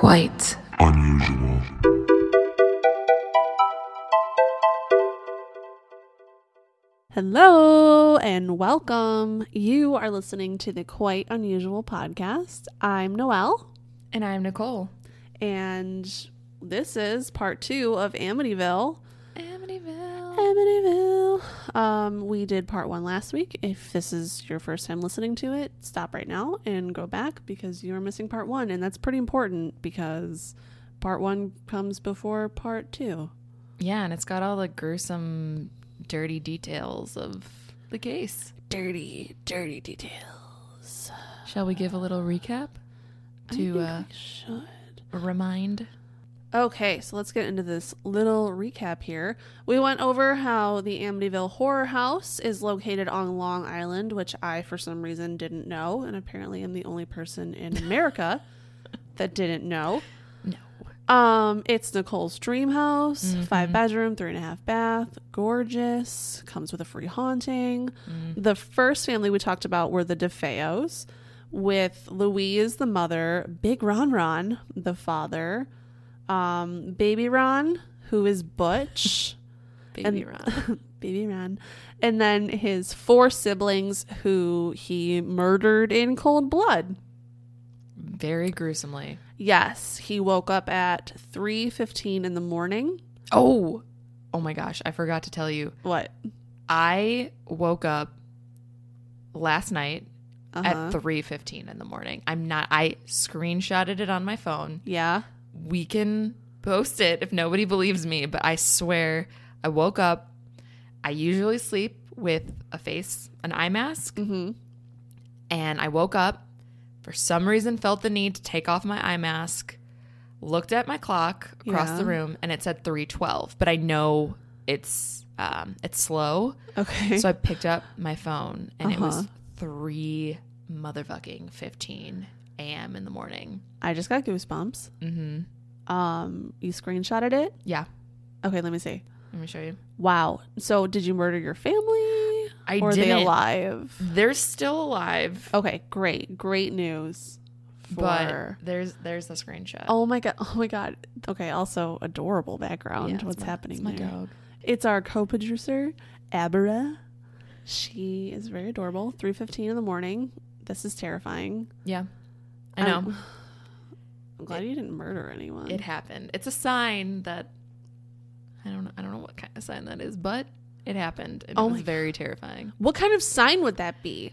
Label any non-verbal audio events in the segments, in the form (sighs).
Quite unusual. Hello and welcome. You are listening to the Quite Unusual podcast. I'm Noelle, And I'm Nicole. and this is part two of Amityville. Amityville. Amityville. Um, we did part one last week. If this is your first time listening to it, stop right now and go back because you are missing part one, and that's pretty important because part one comes before part two. Yeah, and it's got all the gruesome, dirty details of the case. Dirty, dirty details. Shall we give a little recap I to think uh, remind? Okay, so let's get into this little recap here. We went over how the Amityville Horror House is located on Long Island, which I, for some reason, didn't know, and apparently I'm the only person in (laughs) America that didn't know. No. Um, it's Nicole's dream house, Mm-hmm. five bedroom, three and a half bath, gorgeous, comes with a free haunting. Mm-hmm. The first family we talked about were the DeFeos, with Louise the mother, Big Ron Ron the father, um, Baby Ron who is Butch, (laughs) Baby And- Ron. (laughs) Baby Ron, and then his four siblings who he murdered in cold blood. Very gruesomely. Yes, he woke up at three fifteen in the morning. Oh, oh my gosh! I forgot to tell you. What? I woke up last night Uh-huh. at three fifteen in the morning. I'm not. I screenshotted it on my phone. yeah. We can post it if nobody believes me, but I swear I woke up. I usually sleep with a face, an eye mask, Mm-hmm. and I woke up. For some reason, felt the need to take off my eye mask. Looked at my clock across Yeah. the room, and it said three twelve. But I know it's um, it's slow, Okay. so I picked up my phone, and it was Uh-huh. three motherfucking fifteen a.m. in the morning. I just got goosebumps. Mm-hmm. Um, you screenshotted it. Yeah, Okay, let me see. let me show you. Wow. So, did you murder your family? I or are they didn't. alive? They're still alive, Okay, great, great news. but there's there's the screenshot. oh my god, (laughs) oh my god. Okay, also adorable background. Yeah, What's my- happening my there? dog. It's our co-producer, Abra. She is very adorable. Three fifteen in the morning. This is terrifying. Yeah, I know I'm, I'm glad you didn't murder anyone. it happened. It's a sign that I don't know. I don't know what kind of sign that is, but it happened, and Oh it was very terrifying. What kind of sign would that be?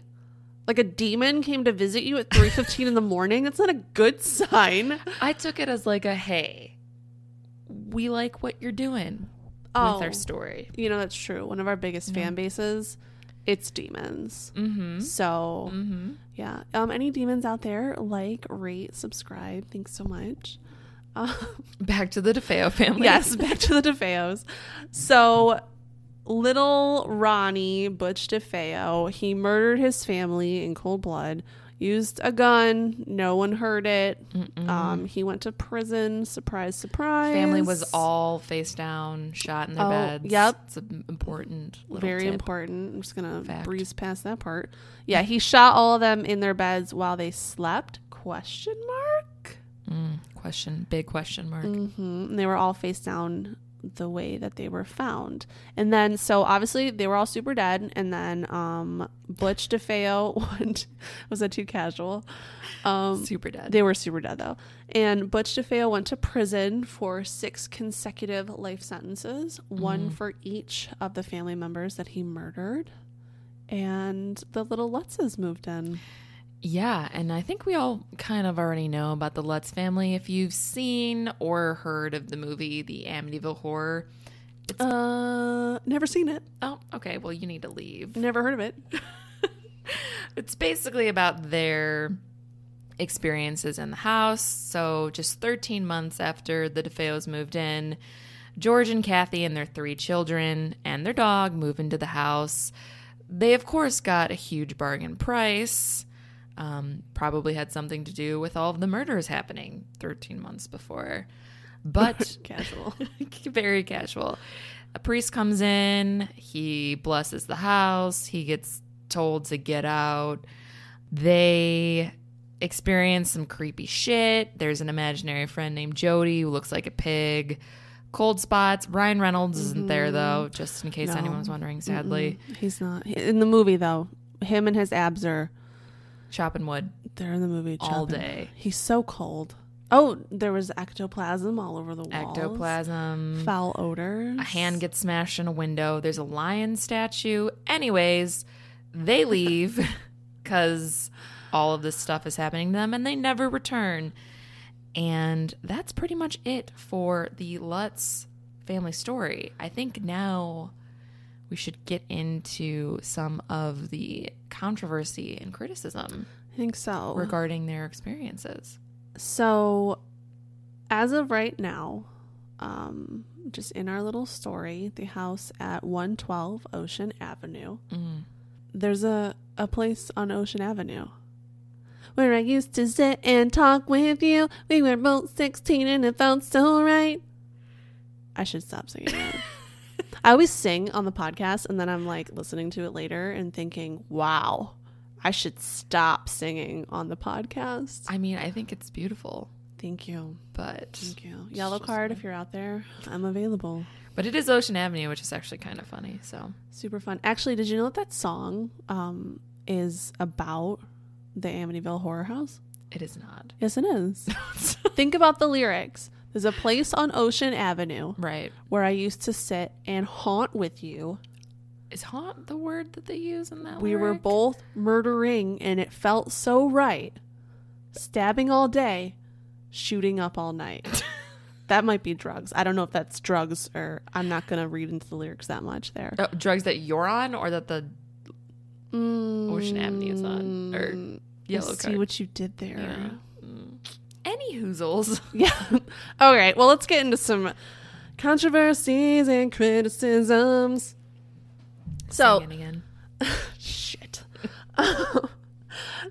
Like a demon came to visit you at 3:15 in the morning? That's not a good sign. I took it as like a hey, we like what you're doing Oh. with our oh. story. You know that's true. One of our biggest fan bases, it's demons. Mm-hmm. So, Mm-hmm. yeah. Um any demons out there, like, rate, subscribe. Thanks so much. Um, (laughs) Back to the DeFeo family. yes, back to the DeFeos. So, little Ronnie Butch DeFeo, he murdered his family in cold blood. Used a gun. No one heard it. Um, he went to prison. Surprise, surprise. family was all face down, shot in their Oh, beds. yep. it's an important, little very tip. important. I'm just gonna Fact. breeze past that part. Yeah, he shot all of them in their beds while they slept. Question mark. Mm, question, big question mark. hmm And they were all face down the way that they were found. And then, so obviously they were all super dead. And then, um, Butch DeFeo (laughs) went. Was that too casual? Um, Super dead. They were super dead though. And Butch DeFeo went to prison for six consecutive life sentences, one for each of the family members that he murdered. And the little Lutzes moved in. Yeah, and I think we all kind of already know about the Lutz family. If you've seen or heard of the movie The Amityville Horror, it's Uh, never seen it. oh, okay. Well, you need to leave. Never heard of it. (laughs) It's basically about their experiences in the house. So, just 13 months after the DeFeos moved in, George and Kathy and their three children and their dog move into the house. They, of course, got a huge bargain price. Um, probably had something to do with all of the murders happening 13 months before. But (laughs) Casual. (laughs) very casual. A priest comes in, he blesses the house, he gets told to get out. They experience some creepy shit. There's an imaginary friend named Jody who looks like a pig. Cold spots. Ryan Reynolds isn't there though, just in case No. anyone was wondering. Sadly, Mm-mm. he's not in the movie though. Him and his abs are chopping wood they're in the movie all chopping. day. He's so cold. Oh, there was ectoplasm all over the walls. Ectoplasm. Foul odors. A hand gets smashed in a window. There's a lion statue. Anyways, they leave (laughs) because all of this stuff is happening to them and they never return. And that's pretty much it for the Lutz family story. I think now we should get into some of the controversy and criticism I think so. regarding their experiences. So, as of right now, um, just in our little story, the house at 112 Ocean Avenue, Mm. there's a, a place on Ocean Avenue where I used to sit and talk with you. We were both 16 and it felt so right. I should stop singing that. (laughs) I always sing on the podcast and then I'm like listening to it later and thinking, wow, I should stop singing on the podcast. I mean, I think it's beautiful, Thank you. but Thank you. Yellowcard if you're out there. I'm available. but it is Ocean Avenue, which is actually kind of funny. So Super fun. Actually, did you know that that song um, is about the Amityville Horror House? it is not. Yes, it is. (laughs) Think about the lyrics. There's a place on Ocean Avenue right. where I used to sit and haunt with you. Is haunt the word that they use in that? We were lyric? both murdering, and it felt so right. Stabbing all day, shooting up all night. (laughs) that might be drugs. I don't know if that's drugs or I'm not going to read into the lyrics that much there. Oh, drugs that you're on, or that the Ocean Avenue is on, or Mm, yellow I see card. what you did there. Yeah. Any hoozles. (laughs) Yeah. All right. Well, let's get into some controversies and criticisms. So, (laughs) shit. (laughs)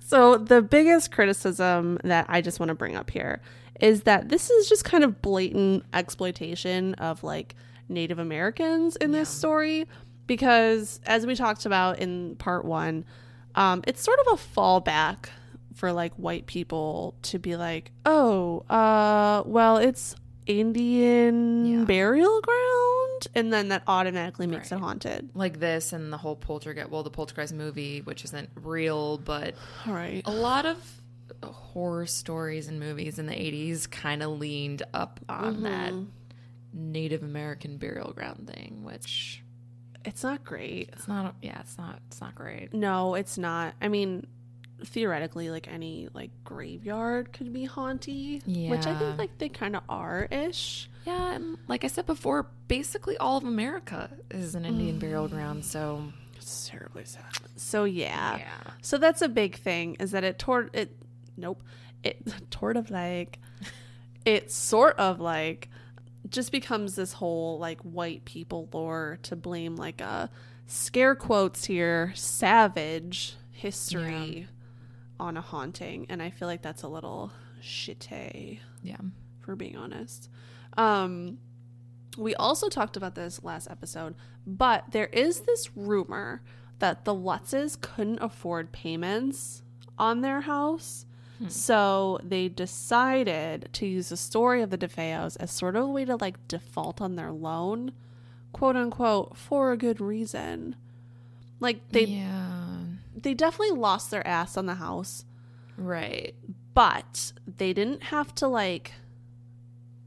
so, the biggest criticism that I just want to bring up here is that this is just kind of blatant exploitation of like Native Americans in this story because, as we talked about in part one, um, it's sort of a fallback for like white people to be like, oh, uh, well, it's Indian Yeah. burial ground, and then that automatically makes it haunted. like this and the whole poltergeist. Well, the poltergeist movie, which isn't real, but All right. a lot of horror stories and movies in the 80s kind of leaned up on that Mhm. Native American burial ground thing, which It's not great. it's not. Yeah, it's not. It's not great. No, it's not. I mean, theoretically, like any like graveyard could be haunty, which I think like they kind of are ish. Yeah, and like I said before, basically all of America is an Indian burial Mm. ground. So It's terribly sad. So yeah. yeah, So that's a big thing is that it toward it. Nope. It (laughs) sort of like (laughs) it sort of like just becomes this whole like white people lore to blame like a scare quotes here savage history on a haunting and i feel like that's a little shitty yeah, for being honest. Um we also talked about this last episode but there is this rumor that the lutzes couldn't afford payments on their house. So they decided to use the story of the DeFeos as sort of a way to like default on their loan, quote unquote, for a good reason. Like they yeah, they definitely lost their ass on the house, right. but they didn't have to like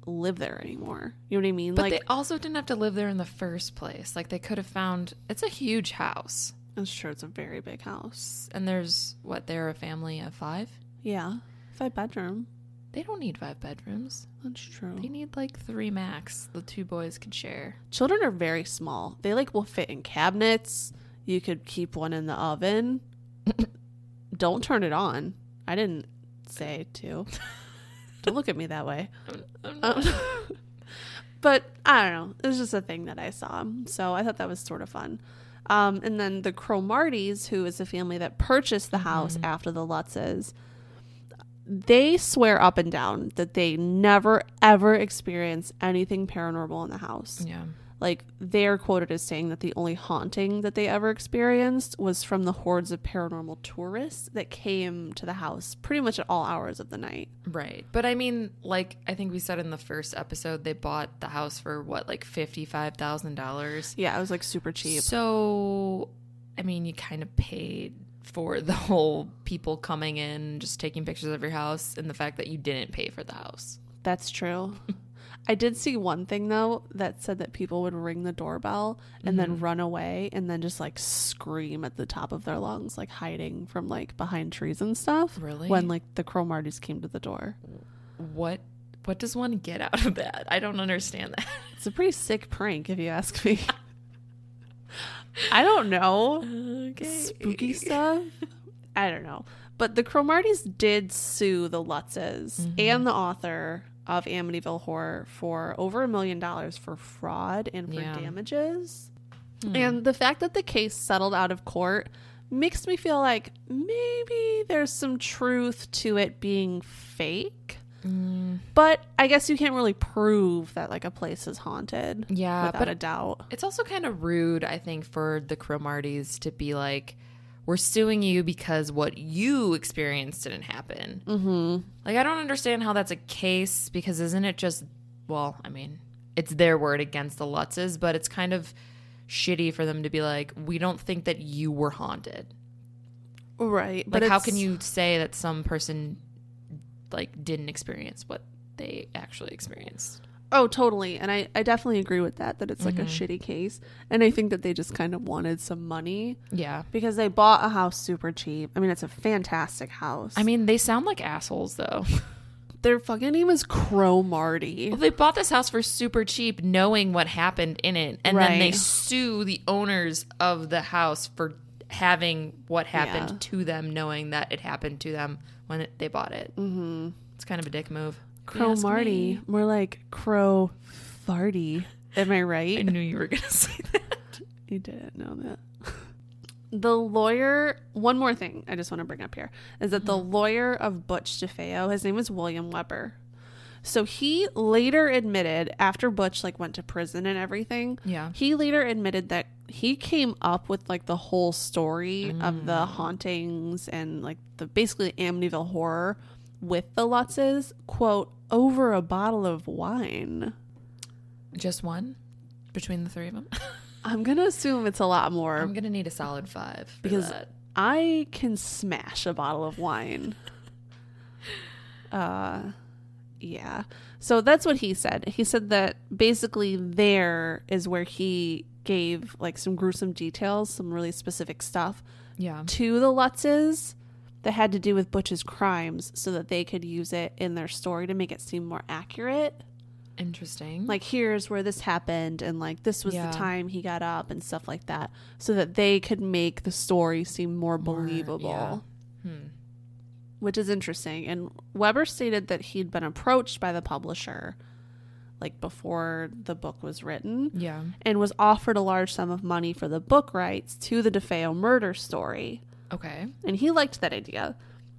live there anymore. You know what I mean? But like they also didn't have to live there in the first place. Like they could have found. It's a huge house, I'm sure it's a very big house. and there's what they're a family of five. Yeah. Five bedroom. They don't need five bedrooms. That's true. They need like three max. The two boys could share. Children are very small. They like will fit in cabinets. You could keep one in the oven. (coughs) Don't turn it on. I didn't say to. (laughs) Don't look at me that way. Um, (laughs) but I don't know. It was just a thing that I saw. So I thought that was sort of fun. Um, and then the Cromarties, who is the family that purchased the house after the Lutzes, they swear up and down that they never ever experienced anything paranormal in the house. Yeah. Like they're quoted as saying that the only haunting that they ever experienced was from the hordes of paranormal tourists that came to the house pretty much at all hours of the night. Right. But I mean, like I think we said in the first episode, they bought the house for what, like $55,000? Yeah, it was like super cheap. So, I mean, you kind of paid for the whole people coming in, just taking pictures of your house, and the fact that you didn't pay for the house. That's true. (laughs) I did see one thing though that said that people would ring the doorbell and then run away and then just like scream at the top of their lungs, like hiding from like behind trees and stuff. Really? When like the Cromarties came to the door. What what does one get out of that? I don't understand that. (laughs) It's a pretty sick prank if you ask me. I don't know. Okay. Spooky stuff. I don't know. But the Cromarties did sue the Lutzes Mm-hmm. and the author of Amityville Horror for over a million dollars for fraud and for Yeah. damages. Hmm. And the fact that the case settled out of court makes me feel like maybe there's some truth to it being fake. Mm, But I guess you can't really prove that like a place is haunted yeah, without but a doubt. it's also kind of rude, I think, for the Cromarties to be like, "We're suing you because what you experienced didn't happen." Mm-hmm. Like, I don't understand how that's a case because isn't it just, well, I mean, it's their word against the Lutzes, but it's kind of shitty for them to be like, we don't think that you were haunted. Right. Like, But how can you say that some person, like, didn't experience what they actually experienced? Oh, totally. And I, I definitely agree with that, that it's like a Mm-hmm. shitty case. And I think that they just kind of wanted some money Yeah. because they bought a house super cheap. I mean, it's a fantastic house. I mean, they sound like assholes, though. (laughs) their fucking name is Crow Marty. Well, they bought this house for super cheap, knowing what happened in it, and then they Right. sue the owners of the house for having what happened Yeah. to them, knowing that it happened to them when it, they bought it. Mm-hmm. It's kind of a dick move. Crow Marty. More like Crow Farty. Am I right? I knew you were gonna (laughs) say that. You didn't know that. The lawyer, one more thing I just want to bring up here is that the uh-huh. lawyer of Butch DeFeo, his name is William Weber. So he later admitted after Butch like went to prison and everything, Yeah. he later admitted that he came up with like the whole story of the mm. hauntings and like the basically Amityville horror with the Lutzes, quote, over a bottle of wine. Just one between the three of them. (laughs) I'm gonna assume it's a lot more I'm gonna need a solid five Because- that. I can smash a bottle of wine. (laughs) uh yeah. So that's what he said. He said that basically there is where he gave like some gruesome details, some really specific stuff Yeah. to the Lutzes that had to do with Butch's crimes so that they could use it in their story to make it seem more accurate. Interesting. Like here's where this happened and like this was Yeah. the time he got up and stuff like that so that they could make the story seem more, More- believable. yeah. Hmm. Which is interesting. And Weber stated that he'd been approached by the publisher like before the book was written Yeah. and was offered a large sum of money for the book rights to the DeFeo murder story. Okay. And he liked that idea.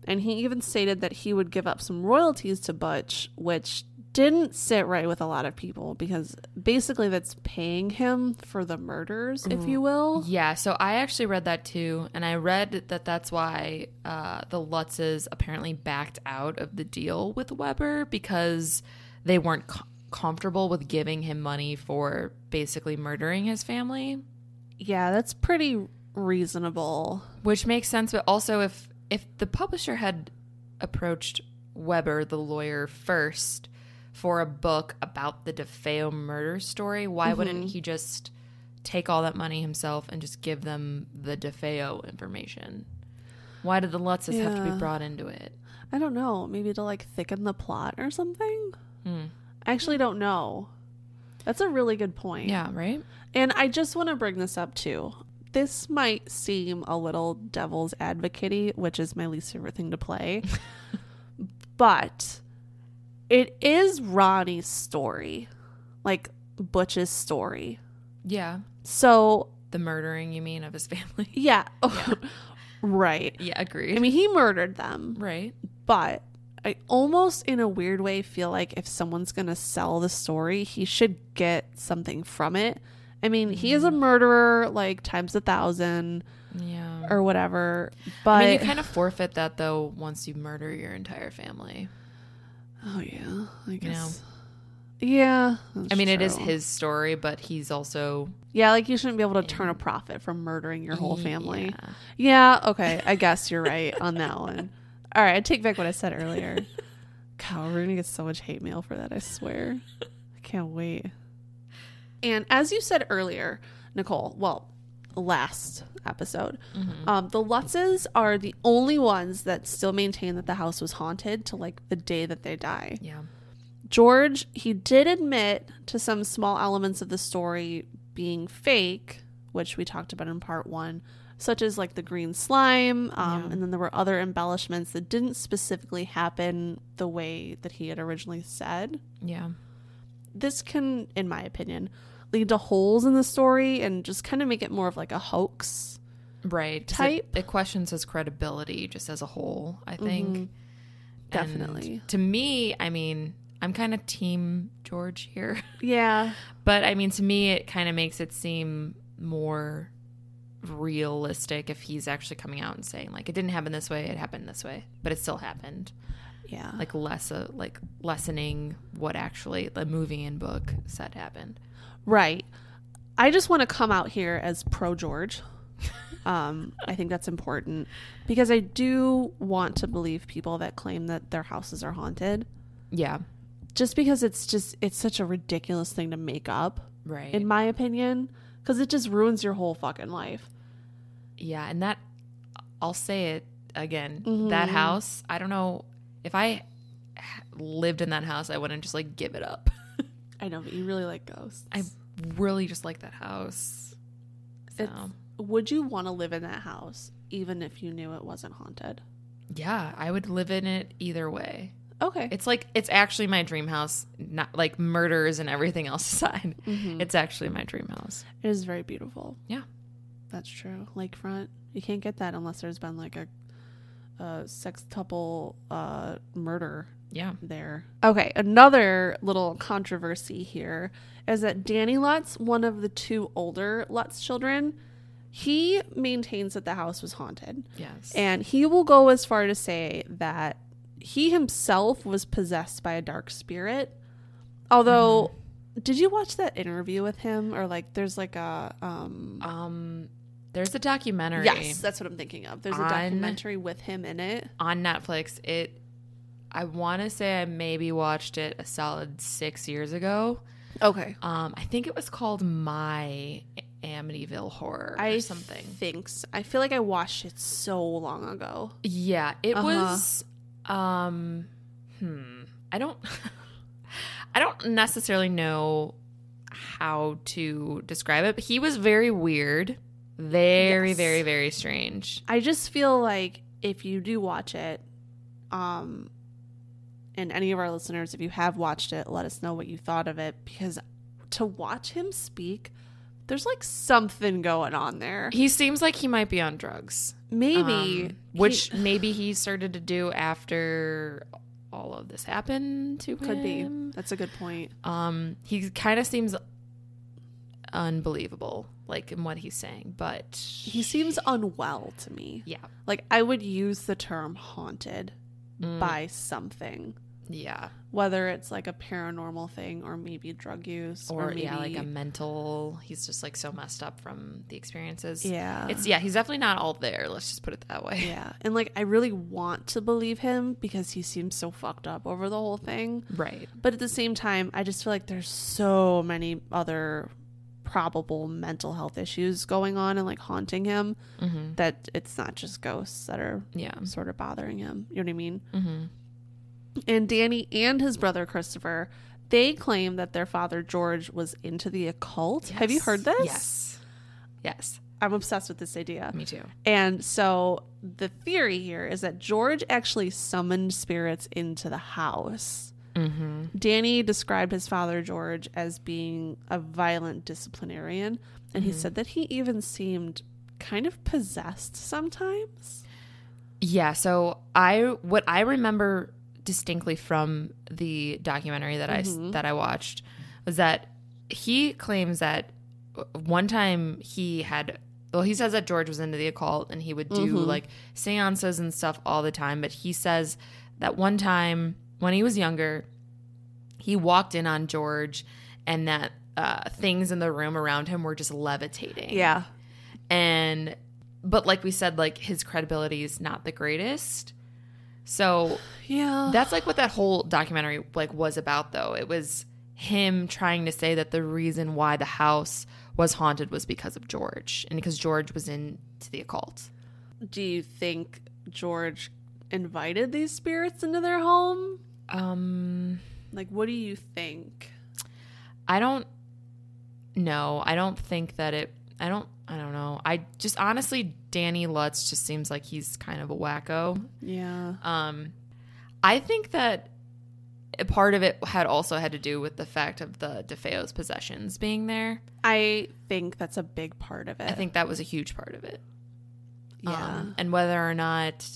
And he even stated that he would give up some royalties to Butch, which didn't sit right with a lot of people because basically that's paying him for the murders, if you will. Yeah, so I actually read that too, and I read that that's why uh, the Lutzes apparently backed out of the deal with Weber because they weren't co- comfortable with giving him money for basically murdering his family, Yeah, that's pretty reasonable. which makes sense. But also, if if the publisher had approached Weber, the lawyer, first for a book about the DeFeo murder story, why wouldn't he just take all that money himself and just give them the DeFeo information? Why did the Lutzes have to be brought into it? I don't know, maybe to like thicken the plot or something? Hmm. I actually don't know. That's a really good point. Yeah, right? And I just want to bring this up too. This might seem a little devil's advocate which is my least favorite thing to play. (laughs) but it is Ronnie's story. Like Butch's story. Yeah. So, The murdering, you mean, of his family? (laughs) (laughs) yeah. right. yeah, agreed. I mean, he murdered them, right. but I almost in a weird way feel like if someone's going to sell the story, he should get something from it. I mean, he is a murderer like times a thousand Yeah. or whatever, but I mean, you kind of forfeit that though once you murder your entire family. Oh yeah, I know. guess. Yeah. I mean, it is his story, but he's also Yeah, like you shouldn't be able to turn a profit from murdering your whole family. Yeah. Yeah, okay. I guess you're right on that one. (laughs) All right, I take back what I said earlier. God, we're gonna get so much hate mail for that, I swear. I can't wait. And as you said earlier, Nicole, well, last episode, um, the Lutzes are the only ones that still maintain that the house was haunted to like the day that they die. Yeah. George, he did admit to some small elements of the story being fake, which we talked about in part one, such as like the green slime. Um, Yeah. And then there were other embellishments that didn't specifically happen the way that he had originally said. Yeah. This can, in my opinion, lead to holes in the story and just kind of make it more of like a hoax. right Type. It, it questions his credibility just as a whole, I think. And Definitely. to me, I mean, I'm kind of team George here. (laughs) Yeah. But I mean, to me, it kind of makes it seem more realistic if he's actually coming out and saying like it didn't happen this way, it happened this way, but it still happened. Yeah. Like less uh, like lessening what actually the movie and book said happened. Right. I just want to come out here as pro George. Um, I think that's important because I do want to believe people that claim that their houses are haunted. Yeah, Just because it's just it's such a ridiculous thing to make up, right. in my opinion, because it just ruins your whole fucking life. Yeah, and that I'll say it again. Mm-hmm. That house, I don't know if I lived in that house, I wouldn't just like give it up. (laughs) I know, but you really like ghosts. I really just like that house. So, It's- Would you want to live in that house even if you knew it wasn't haunted? yeah, I would live in it either way. Okay. It's like it's actually my dream house, not like murders and everything else (laughs) aside. Mhm. It's actually my dream house. It is very beautiful. Yeah. That's true. Lakefront. You can't get that unless there's been like a, a sextuple uh, murder Yeah. there. Okay, another little controversy here is that Danny Lutz, one of the two older Lutz children, he maintains that the house was haunted. Yes. And he will go as far to say that he himself was possessed by a dark spirit. Although, did you watch that interview with him? Or like, there's like a. Um, um there's a documentary yes, that's what I'm thinking of. There's a documentary with him in it. on Netflix. It I want to say I maybe watched it a solid 6 years ago. Okay. Um, I think it was called My Amityville Horror or I something. think so. I feel like I watched it so long ago. Yeah, it Uh-huh. was. Um, hmm. I don't. (laughs) I don't necessarily know how to describe it, but he was very weird, very, Yes. very, very strange. I just feel like if you do watch it, um, and any of our listeners, if you have watched it, let us know what you thought of it because to watch him speak, there's like something going on there. He seems like he might be on drugs, Maybe, um, which maybe he started to do after all of this happened to he could be. That's a good point. Um, he kind of seems unbelievable, like in what he's saying, but He seems unwell to me. yeah, Like I would use the term haunted Mm. by something, yeah, whether it's like a paranormal thing or maybe drug use or, or maybe, yeah, like a mental. He's just like so messed up from the experiences. yeah. it's yeah, he's definitely not all there. Let's just put it that way. Yeah. And like I really want to believe him because he seems so fucked up over the whole thing. Right. But at the same time, I just feel like there's so many other probable mental health issues going on and like haunting him Mm-hmm. that it's not just ghosts that are Yeah. sort of bothering him. You know what I mean? Mm-hmm. And Danny and his brother Christopher, they claim that their father George was into the occult. Have you heard this? Yes. Yes. I'm obsessed with this idea. Me too. And so the theory here is that George actually summoned spirits into the house. Mm-hmm. Danny described his father George as being a violent disciplinarian, and he said that he even seemed kind of possessed sometimes. Yeah. So I what I remember distinctly from the documentary that I that I watched was that he claims that one time he had well he says that George was into the occult and he would do like seances and stuff all the time but he says that one time when he was younger he walked in on George and that uh, things in the room around him were just levitating. Yeah. and but like we said like his credibility is not the greatest so Yeah. that's like what that whole documentary like was about though it was him trying to say that the reason why the house was haunted was because of george and because george was into the occult Do you think George invited these spirits into their home? um Like, what do you think? i don't know i don't think that it i don't i don't know i just honestly danny lutz just seems like he's kind of a wacko Yeah. Um, I think that a part of it had also had to do with the fact of the DeFeo's possessions being there. I think that's a big part of it. I think that was a huge part of it. Yeah. Um, and whether or not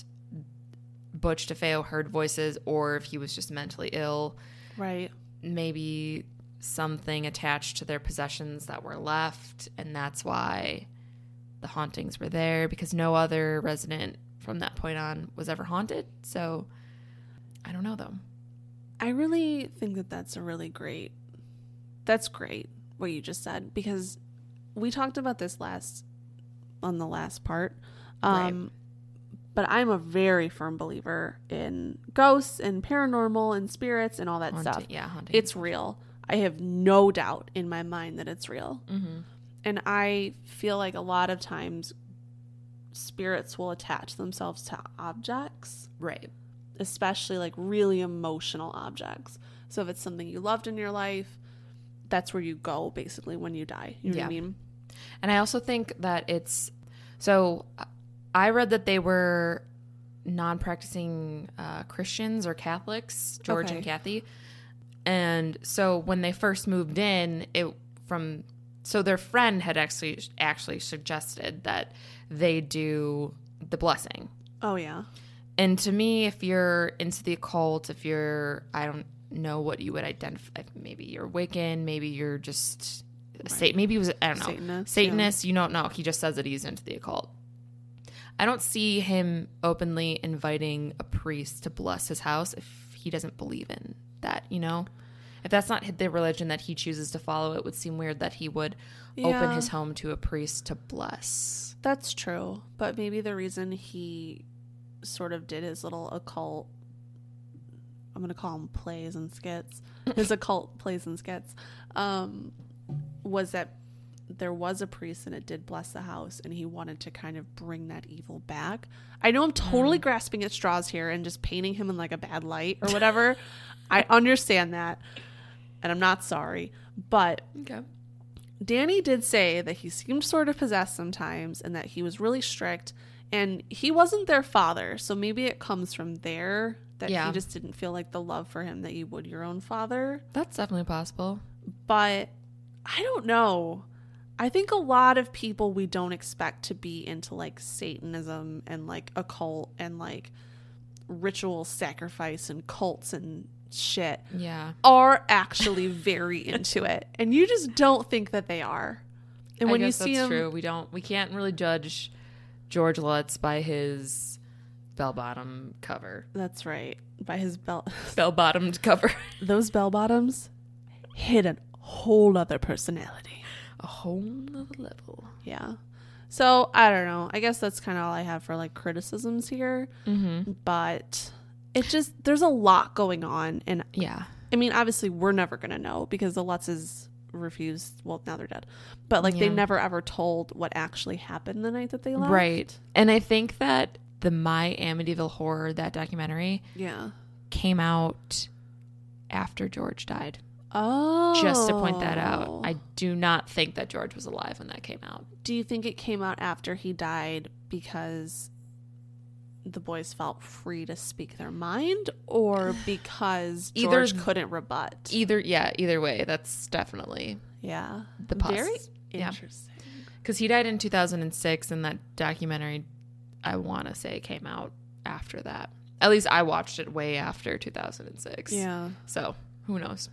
Butch DeFeo heard voices or if he was just mentally ill, right. maybe something attached to their possessions that were left, and that's why the hauntings were there because no other resident from that point on was ever haunted. So I don't know though. I really think that that's a really great. That's great what you just said because we talked about this last on the last part. Um but I'm a very firm believer in ghosts and paranormal and spirits and all that stuff. yeah, haunting. It's real. I have no doubt in my mind that it's real. mm-hmm. And I feel like a lot of times spirits will attach themselves to objects right. especially like really emotional objects. So if it's something you loved in your life, that's where you go basically when you die. You know what I mean? And I also think that it's so. I read that they were non-practicing uh, Christians or Catholics, George and Kathy, and so when they first moved in, it from so their friend had actually actually suggested that they do the blessing. Oh yeah. And to me, if you're into the occult, if you're, I don't know what you would identify. Maybe you're Wiccan. Maybe you're just, Satan. Maybe he was, I don't know, Satanist, Satanist. You don't know. He just says that he's into the occult. I don't see him openly inviting a priest to bless his house if he doesn't believe in that. You know, if that's not the religion that he chooses to follow, it would seem weird that he would open his home to a priest to bless. That's true. But maybe the reason he sort of did his little occult I'm gonna call them plays and skits. (laughs) His occult plays and skits. Um, was that there was a priest and it did bless the house and he wanted to kind of bring that evil back. I know I'm totally grasping at straws here and just painting him in like a bad light or whatever. (laughs) I understand that. And I'm not sorry. But Okay. Danny did say that he seemed sort of possessed sometimes and that he was really strict and he wasn't their father. So maybe it comes from there that Yeah. he just didn't feel like the love for him that you would your own father. That's definitely possible. But I don't know. I think a lot of people we don't expect to be into like Satanism and like occult and like ritual sacrifice and cults and shit Yeah. are actually very (laughs) into it. And you just don't think that they are. And when I you see that's true. We don't. We can't really judge George Lutz by his bell bottom cover. That's right. By his belt Bell (laughs) bottomed cover. those bell bottoms hit a whole other personality. A whole nother level. Yeah. So I don't know. I guess that's kind of all I have for like criticisms here. Mm-hmm. But it just there's a lot going on, and Yeah. I mean, obviously we're never gonna know because the Lutzes refused. Well, now they're dead, but like they never ever told what actually happened the night that they left. Right. And I think that the My Amityville Horror, that documentary, Yeah. came out after George died. Oh. Just to point that out. Oh. I do not think that George was alive when that came out. Do you think it came out after he died because the boys felt free to speak their mind or (sighs) because Either- George couldn't rebut? Either, yeah, either way, that's definitely yeah. the pos- Very yeah. interesting. because he died in 2006 and that documentary i want to say came out after that At least I watched it way after 2006. Yeah. So who knows?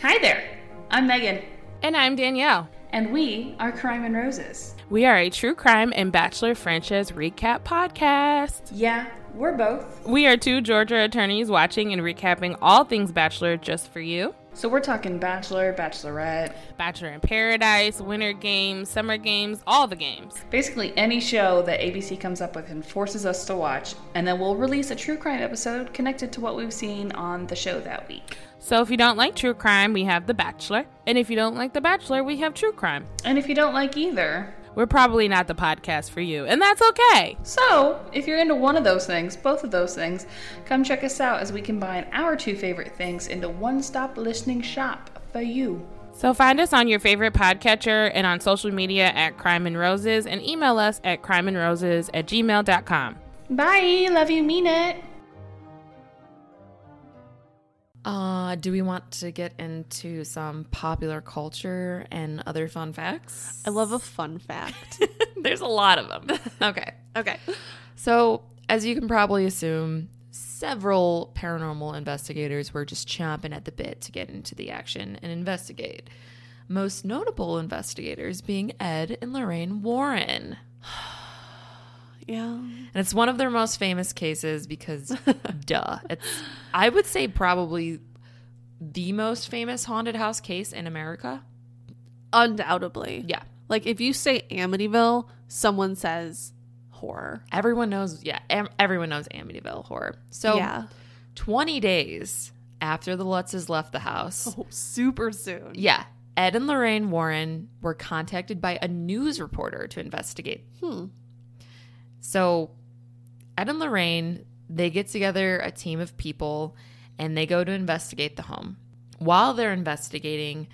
Hi there, I'm Megan, And I'm Danielle. and we are Crime and Roses. We are a true crime and Bachelor franchise recap podcast. Yeah, we're both. We are two Georgia attorneys watching and recapping all things Bachelor just for you. So we're talking Bachelor, Bachelorette, Bachelor in Paradise, Winter Games, Summer Games, all the games. basically any show that ABC comes up with and forces us to watch, and then we'll release a true crime episode connected to what we've seen on the show that week. So if you don't like true crime, we have The Bachelor. And if you don't like The Bachelor, we have true crime. And if you don't like either, We're probably not the podcast for you, and that's okay. so if you're into one of those things, both of those things, come check us out as we combine our two favorite things into one stop listening shop for you. So find us on your favorite podcatcher and on social media at Crime and Roses and email us at crimeandroses at gmail.com. Bye, love you, mean it. Uh, do we want to get into some popular culture and other fun facts? I love a fun fact. (laughs) There's a lot of them. (laughs) Okay. okay. So, as you can probably assume, several paranormal investigators were just chomping at the bit to get into the action and investigate. Most notable investigators being Ed and Lorraine Warren. (sighs) (sighs) (sighs) Yeah. And it's one of their most famous cases because, (laughs) duh, it's, I would say, probably the most famous haunted house case in America. Undoubtedly. Yeah. Like if you say Amityville, someone says horror. Everyone knows, yeah, em- everyone knows Amityville horror. So, yeah. 20 days after the Lutzes left the house, Oh, super soon. yeah, Ed and Lorraine Warren were contacted by a news reporter to investigate. Hmm. So, Ed and Lorraine, they get together a team of people and they go to investigate the home. While they're investigating,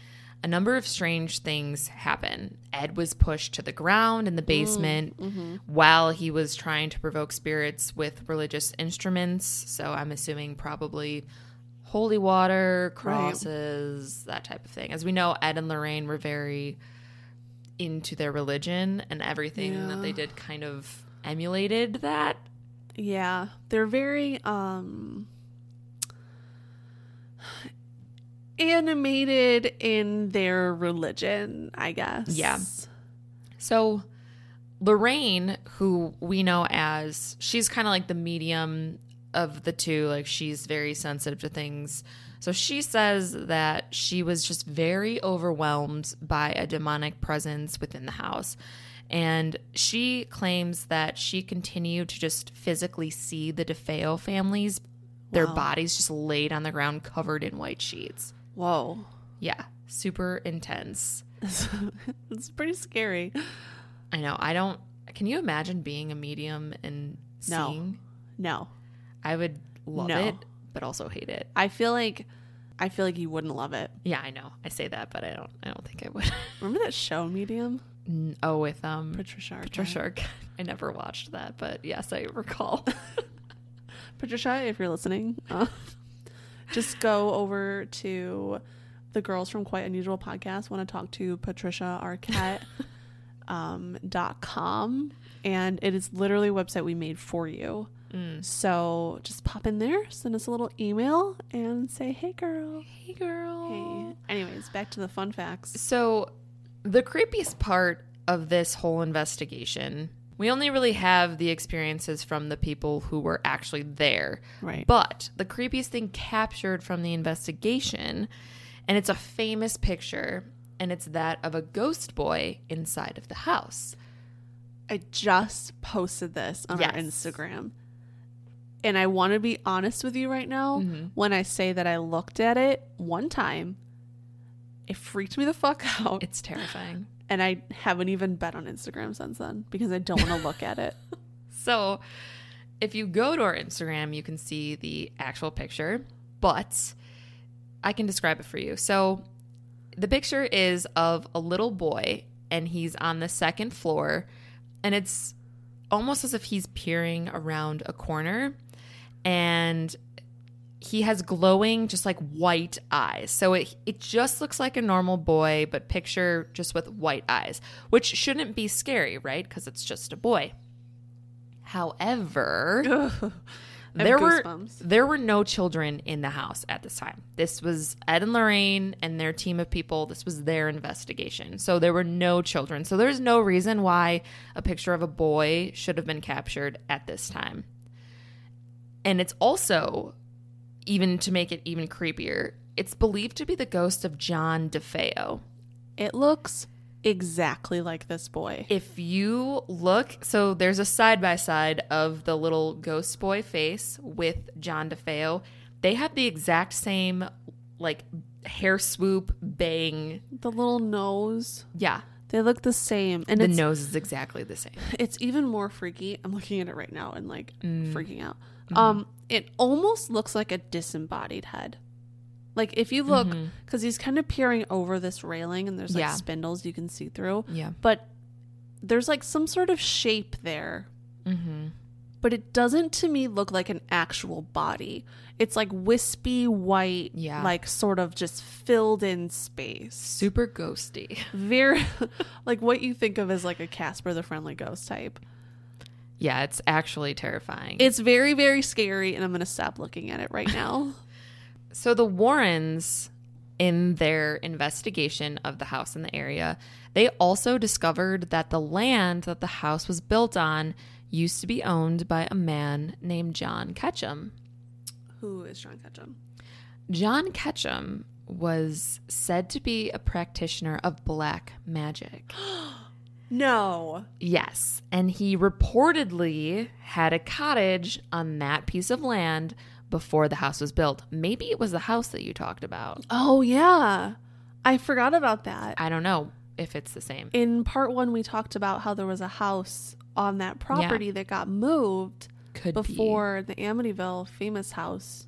a number of strange things happen. Ed was pushed to the ground in the mm, basement mm-hmm. while he was trying to provoke spirits with religious instruments. So, I'm assuming probably holy water, crosses, that type of thing. As we know, Ed and Lorraine were very into their religion and everything that they did kind of emulated that. Yeah. They're very um animated in their religion, I guess. Yeah. So Lorraine, who we know as she's kind of like the medium of the two, like she's very sensitive to things. So she says that she was just very overwhelmed by a demonic presence within the house. And she claims that she continued to just physically see the DeFeo families, their Wow. bodies just laid on the ground covered in white sheets. Whoa. Yeah, super intense. (laughs) it's pretty scary. I know. I don't. Can you imagine being a medium and No. seeing? No. I would love No. it, but also hate it. I feel like I feel like you wouldn't love it. Yeah, I know. I say that, but I don't. I don't think I would. (laughs) Remember that show Medium? Oh, with um Patricia Arquette. Patricia. Arquette. I never watched that, but yes, I recall. (laughs) (laughs) Patricia, if you're listening, uh, just go over to the girls from Quite Unusual podcast. Want to talk to Patricia Arquette (laughs) um, dot com, and it is literally a website we made for you. Mm. So just pop in there, send us a little email, and say, "Hey, girl." hey, girl. Hey. Anyways, back to the fun facts. So, the creepiest part of this whole investigation, we only really have the experiences from the people who were actually there. Right. But the creepiest thing captured from the investigation, and it's a famous picture, and it's that of a ghost boy inside of the house. I just posted this on our Instagram. And I want to be honest with you right now Mhm. when I say that I looked at it one time. It freaked me the fuck out. It's terrifying. (laughs) and I haven't even been on Instagram since then because I don't want to look at it. (laughs) So, if you go to our Instagram, you can see the actual picture, but I can describe it for you. So, the picture is of a little boy, and he's on the second floor, and it's almost as if he's peering around a corner, and he has glowing, just like white eyes. So it it just looks like a normal boy, but picture just with white eyes, which shouldn't be scary, right? Because it's just a boy. However, (laughs) Ugh. There were goosebumps. there were no children in the house at this time. This was Ed and Lorraine and their team of people. This was their investigation. So there were no children. So there's no reason why a picture of a boy should have been captured at this time. And it's also even to make it even creepier, it's believed to be the ghost of John DeFeo. It looks exactly like this boy. If you look, so there's a side by side of the little ghost boy face with John DeFeo. They have the exact same, like, hair swoop, bang. The little nose, Yeah, they look the same, and the nose is exactly the same. it's even more freaky. I'm looking at it right now and like Mm. freaking out. Mm-hmm. Um, it almost looks like a disembodied head. Like if you look, Mm-hmm. because he's kind of peering over this railing, and there's like Yeah. spindles you can see through. Yeah. But there's like some sort of shape there, Mm-hmm. but it doesn't to me look like an actual body. It's like wispy white, Yeah. like sort of just filled in space. Super ghosty. Very (laughs) like what you think of as like a Casper the Friendly Ghost type. Yeah, it's actually terrifying. It's very, very scary, and I'm gonna stop looking at it right now. (laughs) (laughs) So the Warrens, in their investigation of the house in the area, they also discovered that the land that the house was built on used to be owned by a man named John Ketchum. Who is John Ketchum? John Ketchum was said to be a practitioner of black magic. (gasps) (gasps) No. Yes, and he reportedly had a cottage on that piece of land before the house was built. Maybe it was the house that you talked about. Oh yeah, I forgot about that. I don't know if it's the same. In part one, we talked about how there was a house on that property that got moved Could before the Amityville famous house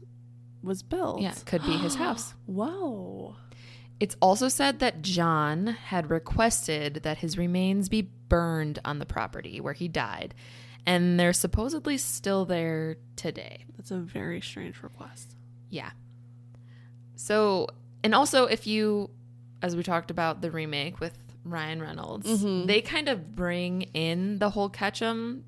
was built. Yeah, could be his house. (gasps) Whoa. It's also said that John had requested that his remains be burned on the property where he died, and they're supposedly still there today. That's a very strange request. Yeah. So, and also if you, as we talked about the remake with Ryan Reynolds, Mhm. they kind of bring in the whole Ketchum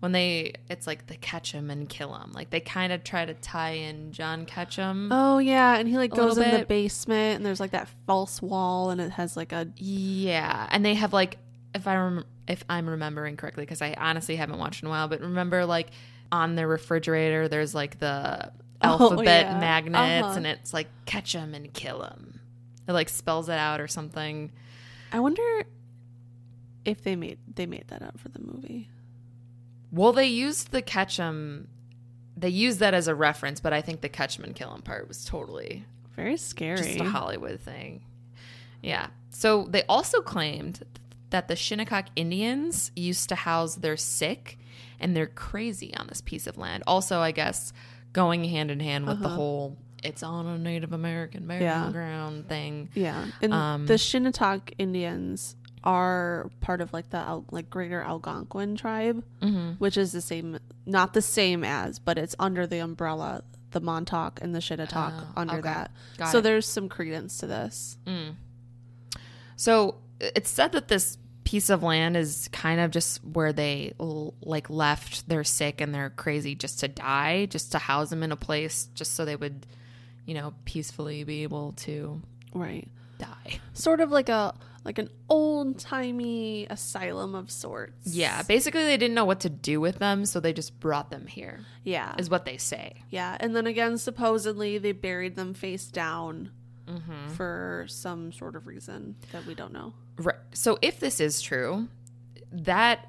when they, it's like the him and kill him. Like they kind of try to tie in John Ketchum. Oh yeah, and he like goes in the basement, and there's like that false wall, and it has like a Yeah, and they have like if I rem- if I'm remembering correctly because I honestly haven't watched in a while, but remember like on their refrigerator there's like the (laughs) Oh, alphabet yeah. magnets Uh-huh. and it's like catch 'em and kill 'em. It like spells it out or something. I wonder if they made they made that up for the movie. Well, they used the Ketchum. They used that as a reference, but I think the Ketchum and kill 'em part was totally Very scary. just a Hollywood thing. Yeah. So they also claimed that the Shinnecock Indians used to house their sick and they're crazy on this piece of land. Also, I guess going hand in hand with the Uh-huh. whole it's on a Native American burial Yeah. ground thing. Yeah, and Um, the Shinnecock Indians are part of like the Al- like Greater Algonquin tribe, Mm-hmm. which is the same, not the same as, but it's under the umbrella the Montauk and the Shinnecock Oh, under okay. that. Got so it. there's some credence to this. Mm. So it's said that this piece of land is kind of just where they l- like left their sick and they're crazy just to die, just to house them in a place, just so they would, you know, peacefully be able to Right. die. Sort of like a like an old timey asylum of sorts. Yeah, basically they didn't know what to do with them, so they just brought them here. Yeah. Is what they say. Yeah. And then again, supposedly they buried them face down Mm-hmm. for some sort of reason that we don't know. Right. So if this is true, that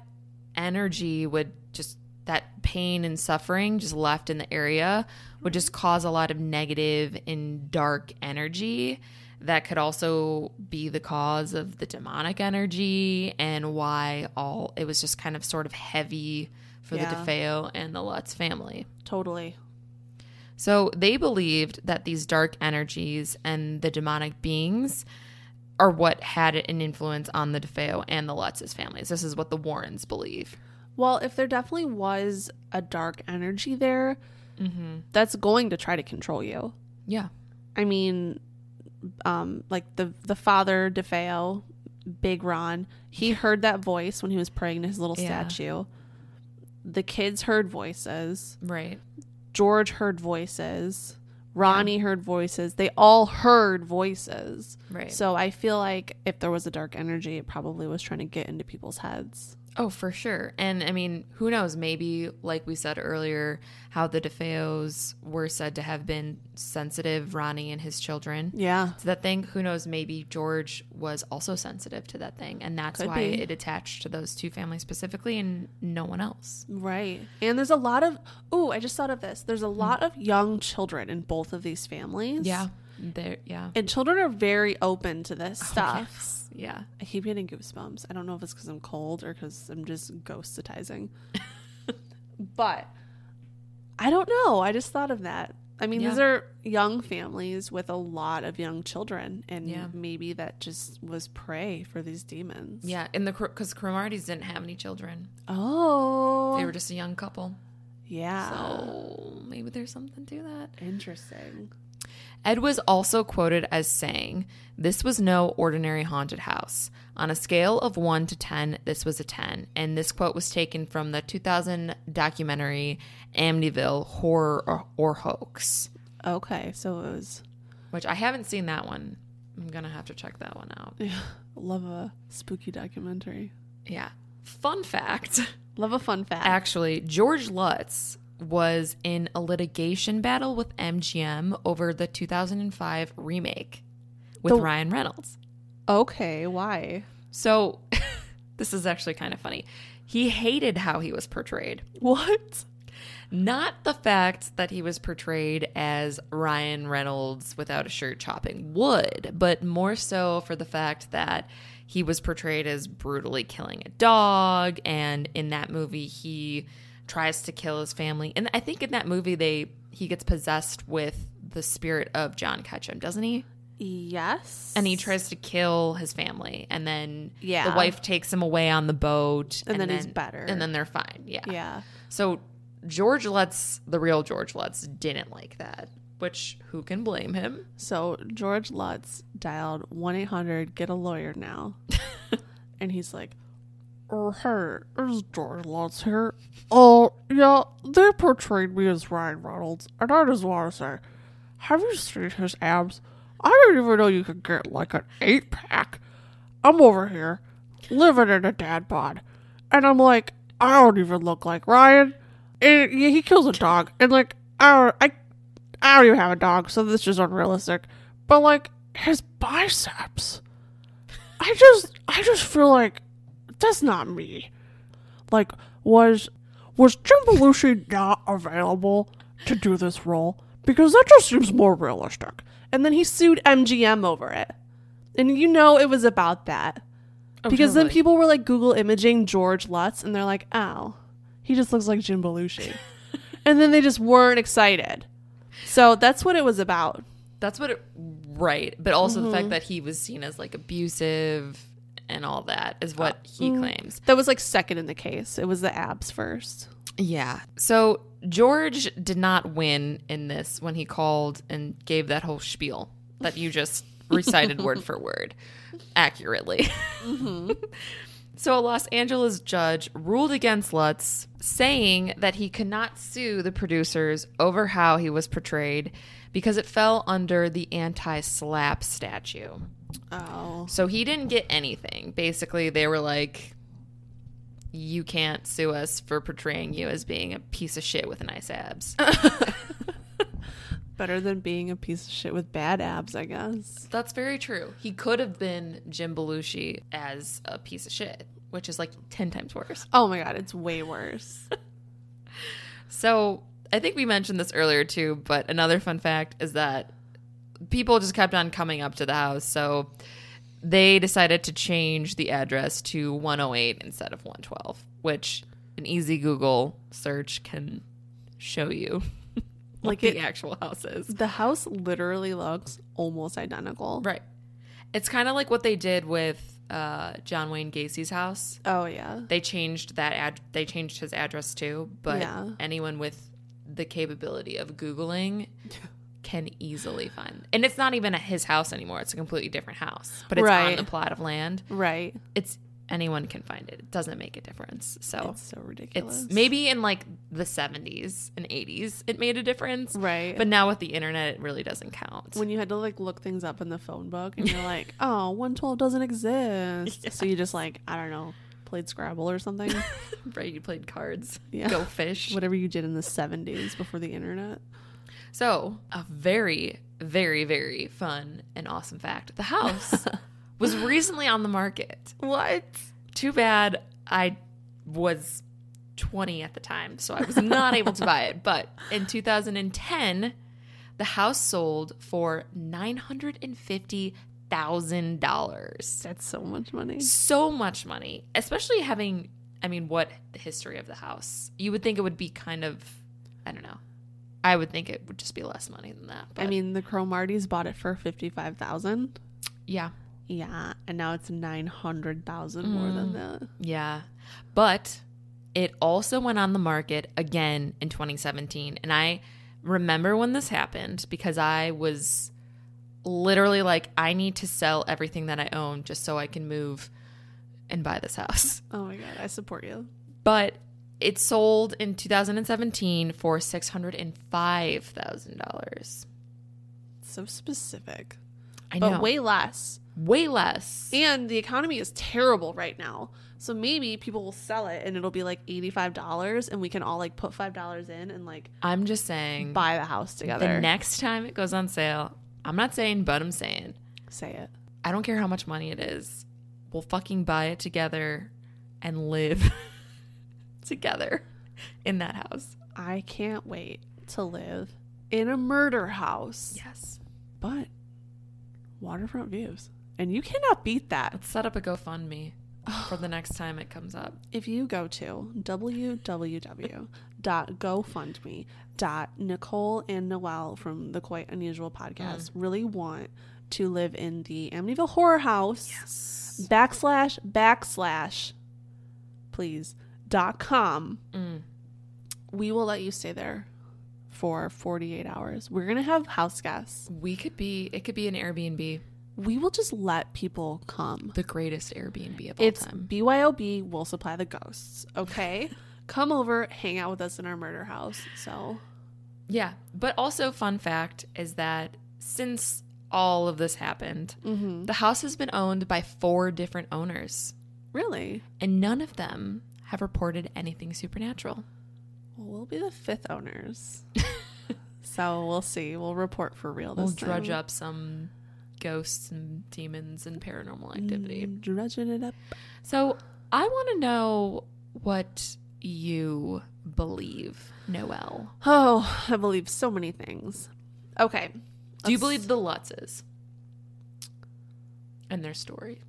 energy would just that pain and suffering just left in the area would just cause a lot of negative and dark energy that could also be the cause of the demonic energy and why all it was just kind of sort of heavy for Yeah. the DeFeo and the Lutz family. Totally. So they believed that these dark energies and the demonic beings are what had an influence on the DeFeo and the Lutz's families. This is what the Warrens believe. Well, if there definitely was a dark energy there, mm-hmm. that's going to try to control you. Yeah. I mean, um, like the the father DeFeo, Big Ron, he (laughs) heard that voice when he was praying to his little Yeah. statue. the kids heard voices. Right. George heard voices. Ronnie heard voices. They all heard voices. Right. So I feel like if there was a dark energy, it probably was trying to get into people's heads. Oh, for sure. And I mean, who knows? Maybe, like we said earlier, how the DeFeos were said to have been sensitive, Ronnie and his children. Yeah. To that thing, who knows? Maybe George was also sensitive to that thing, and that's Could why be. it attached to those two families specifically, and no one else. Right. And there's a lot of oh, I just thought of this. There's a hmm. lot of young children in both of these families. There. Yeah. And children are very open to this oh, stuff. Yes. Yeah. I keep getting goosebumps. I don't know if it's because I'm cold or because I'm just ghostitizing. (laughs) but I don't know. I just thought of that. I mean, these are young families with a lot of young children, and Yeah. maybe that just was prey for these demons. Yeah. In the because Cromarties didn't have any children; Oh, they were just a young couple. yeah. So maybe there's something to that. Interesting. Ed was also quoted as saying, This was no ordinary haunted house. On a scale of 1 to 10, this was a 10. And this quote was taken from the 2000 documentary Amityville Horror or, or Hoax, Okay, so it was which I haven't seen that one. I'm going to have to check that one out. Yeah, (laughs) love a spooky documentary. Yeah. Fun fact Love a fun fact. actually, George Lutz was in a litigation battle with MGM over the 2005 remake with The- Ryan Reynolds. okay, why? So, (laughs) this is actually kind of funny. He hated how he was portrayed. What? Not the fact that he was portrayed as Ryan Reynolds without a shirt chopping wood, but more so for the fact that he was portrayed as brutally killing a dog. And in that movie, he tries to kill his family. And I think in that movie, they he gets possessed with the spirit of John Ketchum, doesn't he? Yes. and he tries to kill his family and then Yeah. the wife takes him away on the boat And then he's better. and then they're fine yeah Yeah. so george lutz the real george lutz didn't like that which who can blame him So George Lutz dialed one eight hundred get a lawyer now, (laughs) and he's like, "Oh hey, it's George Lutz here. Oh yeah, they portrayed me as Ryan Reynolds, and I just want to say, have you seen his abs? I didn't even know you could get like an eight pack. I'm over here living in a dad bod, and I'm like, I don't even look like Ryan. And yeah, he kills a dog, and like I don't, I I don't even have a dog, so this is unrealistic. But like his biceps, I just I just feel like that's not me. Like was was Jim Belushi not available to do this role? Because that just seems more realistic. And then he sued MGM over it. And you know it was about that. because then people were like Google imaging George Lutz and they're like, oh, he just looks like Jim Belushi. (laughs) and then they just weren't excited. So that's what it was about. that's what it right but also the Mm-hmm. fact that he was seen as like abusive and all that is what he Mm. claims That was like second in the case. It was the abs first. Yeah. So George did not win in this when he called and gave that whole spiel that you just (laughs) recited word for word accurately. (laughs) so a Los Angeles judge ruled against Lutz, saying that he could not sue the producers over how he was portrayed because it fell under the anti SLAPP statute. Oh. So he didn't get anything. Basically, they were like, you can't sue us for portraying you as being a piece of shit with nice abs. (laughs) (laughs) Better than being a piece of shit with bad abs, I guess. That's very true. He could have been Jim Belushi as a piece of shit, which is like 10 times worse. Oh my god, it's way worse. (laughs) So I think we mentioned this earlier too, but another fun fact is that people just kept on coming up to the house. So they decided to change the address to 108 instead of 112, which an easy Google search can show you (laughs) Like the it- actual house is. the house literally looks almost identical. Right. It's kind of like what they did with uh, John Wayne Gacy's house. Oh yeah. They changed that ad. They changed his address too. But Yeah. anyone with the capability of googling (laughs) can easily find. And it's not even at his house anymore. It's a completely different house, but it's on Right. the plot of land. Right. It's anyone can find it. It doesn't make a difference. So It's so ridiculous. it's maybe in like the 70s and 80s it made a difference. Right. But now with the internet it really doesn't count. when you had to like look things up in the phone book and you're like, (laughs) oh, 112 doesn't exist. So you just like, I don't know, played Scrabble or something. (laughs) right, you played cards. Yeah. Go fish. Whatever you did in the 70s before the internet. So, a very, very, very fun and awesome fact. The house (laughs) was recently on the market. What? Too bad I was 20 at the time, so I was not able to buy it. But in 2010, the house sold for $950,000. That's so much money. So much money, especially having, I mean, what the history of the house. You would think it would be kind of, I don't know. I would think it would just be less money than that. I mean, the Cromarties bought it for 55000 yeah. Yeah, and now it's 900,000 more than mm. that. Yeah. But it also went on the market again in 2017. And I remember when this happened because I was literally like, I need to sell everything that I own just so I can move and buy this house. Oh my god, I support you. But it sold in 2017 for $605,000. So specific. I But know. way less. way less. And the economy is terrible right now. So maybe people will sell it and it'll be like $85 and we can all like put $5 in and like I'm just saying, buy the house together. the next time it goes on sale, I'm not saying, but I'm saying, Say it. I don't care how much money it is. We'll fucking buy it together and live (laughs) together (laughs) in that house. I can't wait to live in a murder house. Yes. But waterfront views. And you cannot beat that. Let's set up a GoFundMe (sighs) for the next time it comes up. If you go to www.gofundme.nicole and Noel from the Quite Unusual podcast mm. really want to live in the Amityville Horror House backslash backslash please dot com Mm. we will let you stay there for 48 hours we're gonna have house guests We could be, it could be an Airbnb, we will just let people come the greatest Airbnb of all it's time. BYOB will supply the ghosts. Okay, (laughs) come over, hang out with us in our murder house. So Yeah. But also, fun fact is that since all of this happened, the house has been owned by four different owners, really, and none of them have reported anything supernatural. well, we'll be the fifth owners. (laughs) so we'll see. We'll report for real. This We'll drudge time. up some ghosts and demons and paranormal activity. Mm, drudging it up. So I want to know what you believe, Noel. Oh, I believe so many things. Okay, Do you believe the Lutzes and their story?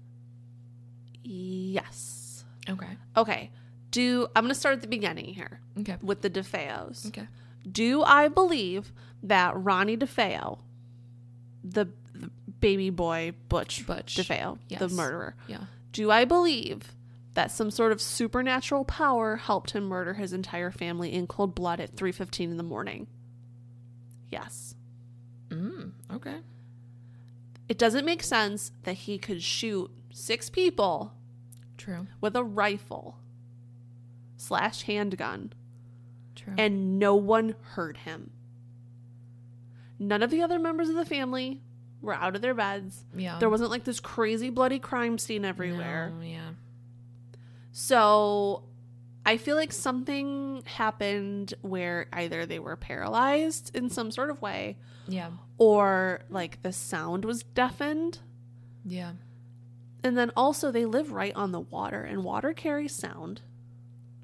Yes. Okay. Okay. Do I'm gonna start at the beginning here Okay. with the DeFeos. Okay. Do I believe that Ronnie DeFeo, the, the baby boy Butch, Butch. DeFeo, the murderer, Yeah. do I believe that some sort of supernatural power helped him murder his entire family in cold blood at 3:15 in the morning? Yes. Mm, okay. It doesn't make sense that he could shoot six people True. with a rifle slash handgun True. and no one heard him. None of the other members of the family were out of their beds. yeah. There wasn't like this crazy bloody crime scene everywhere. No, yeah. So I feel like something happened where either they were paralyzed in some sort of way Yeah. or like the sound was deafened. Yeah. And then also they live right on the water and water carries sound.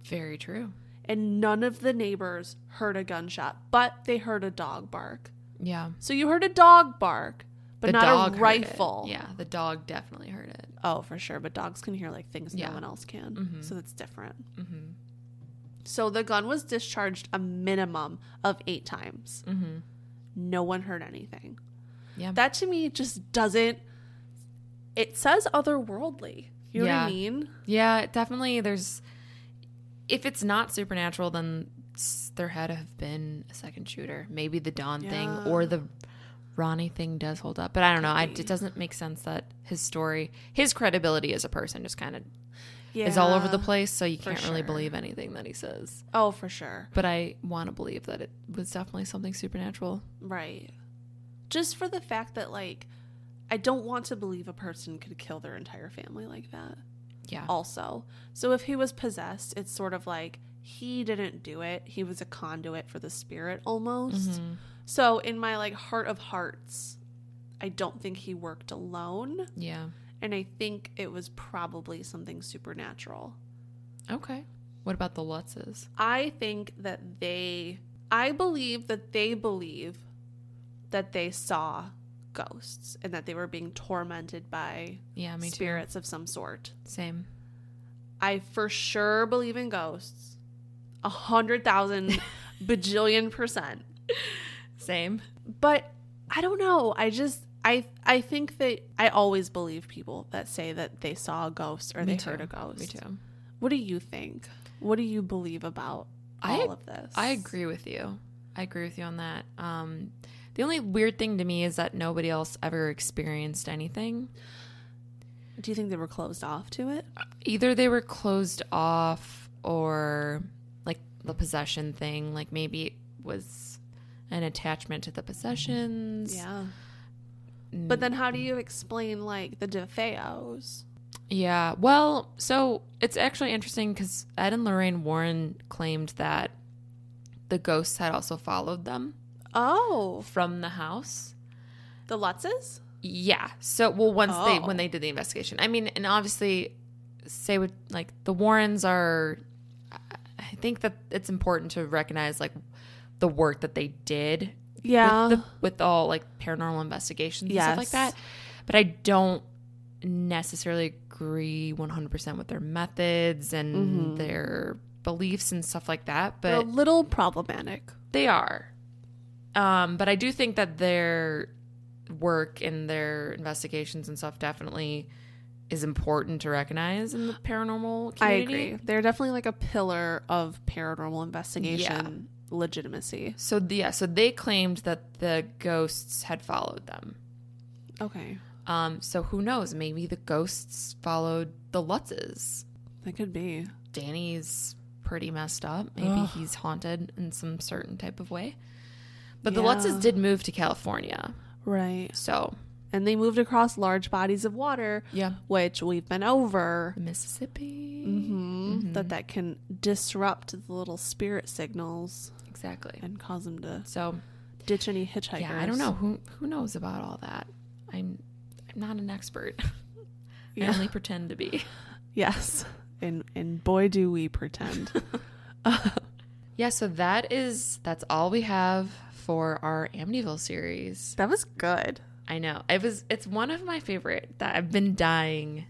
Very true. And none of the neighbors heard a gunshot, but they heard a dog bark. Yeah. So you heard a dog bark, but the not a rifle. Yeah. The dog definitely heard it. Oh, for sure. But dogs can hear like things Yeah. no one else can. Mhm. So that's different. Mm-hmm. So the gun was discharged a minimum of eight times. Mm-hmm. No one heard anything. Yeah. That to me just doesn't. It says otherworldly. You know what I mean? Yeah, definitely. There's, if it's not supernatural, then there had to have been a second shooter. Maybe the Dawn thing or the Ronnie thing does hold up, but I don't know. I, it doesn't make sense that his story, his credibility as a person, just kind of Yeah. is all over the place. So you can't really believe anything that he says. Oh, for sure. But I want to believe that it was definitely something supernatural. Right. Just for the fact that, like, I don't want to believe a person could kill their entire family like that. Yeah. Also. So if he was possessed, it's sort of like he didn't do it. He was a conduit for the spirit almost. Mhm. So in my like heart of hearts, I don't think he worked alone. Yeah. And I think it was probably something supernatural. Okay. What about the Lutzes? I think that they, I believe that they believe that they saw ghosts and that they were being tormented by Yeah, me too. spirits of some sort. Same. I for sure believe in ghosts. A hundred thousand (laughs) bajillion percent. Same. But I don't know. I just I I think that I always believe people that say that they saw a ghost or Me they too. heard a ghost. Me too. What do you think? What do you believe about I- all of this? I agree with you. I agree with you on that. Um, the only weird thing to me is that nobody else ever experienced anything. Do you think they were closed off to it? Either they were closed off or like the possession thing, like maybe it was an attachment to the possessions. Yeah. But then how do you explain like the DeFeos? Yeah. Well, so it's actually interesting because Ed and Lorraine Warren claimed that the ghosts had also followed them Oh, from the house. the Lutzes? Yeah. So, well, once they Oh. when they did the investigation, I mean, and obviously, say what like the Warrens are. I think that it's important to recognize like the work that they did Yeah. with, the, with all like paranormal investigations and stuff like that. But I don't necessarily agree 100% with their methods and Mhm. their beliefs and stuff like that. They're But a little problematic. they are. Um, but I do think that their work and their investigations and stuff definitely is important to recognize in the paranormal community. I agree. They're definitely like a pillar of paranormal investigation legitimacy. So the, yeah, so they claimed that the ghosts had followed them. Okay. Um, so who knows? Maybe the ghosts followed the Lutzes. That could be. Danny's pretty messed up. Maybe Ugh. he's haunted in some certain type of way. But the Yeah. Lutzes did move to California. Right. So And they moved across large bodies of water, yeah, which we've been over. the Mississippi. hmm That that can disrupt the little spirit signals Exactly. and cause them to So ditch any hitchhikers. yeah, I don't know who who knows about all that. I'm I'm not an expert. (laughs) I only pretend to be. (laughs) Yes. And and boy do we pretend. (laughs) Yeah, so that is that's all we have for our Amityville series. that was good. I know. It was it's one of my favorite that I've been dying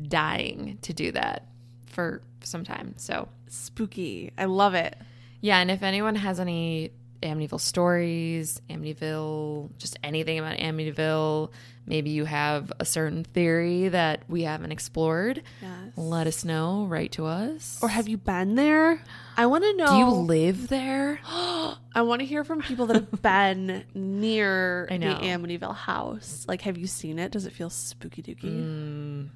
dying to do that for some time. So, Spooky. I love it. yeah, and if anyone has any Amityville stories, Amityville, just anything about Amityville, maybe you have a certain theory that we haven't explored, Yes. let us know, write to us. Or have you been there? I want to know. Do you live there? (gasps) I want to hear from people that have been near the. Amityville house. Like, have you seen it? Does it feel spooky dooky? Mm,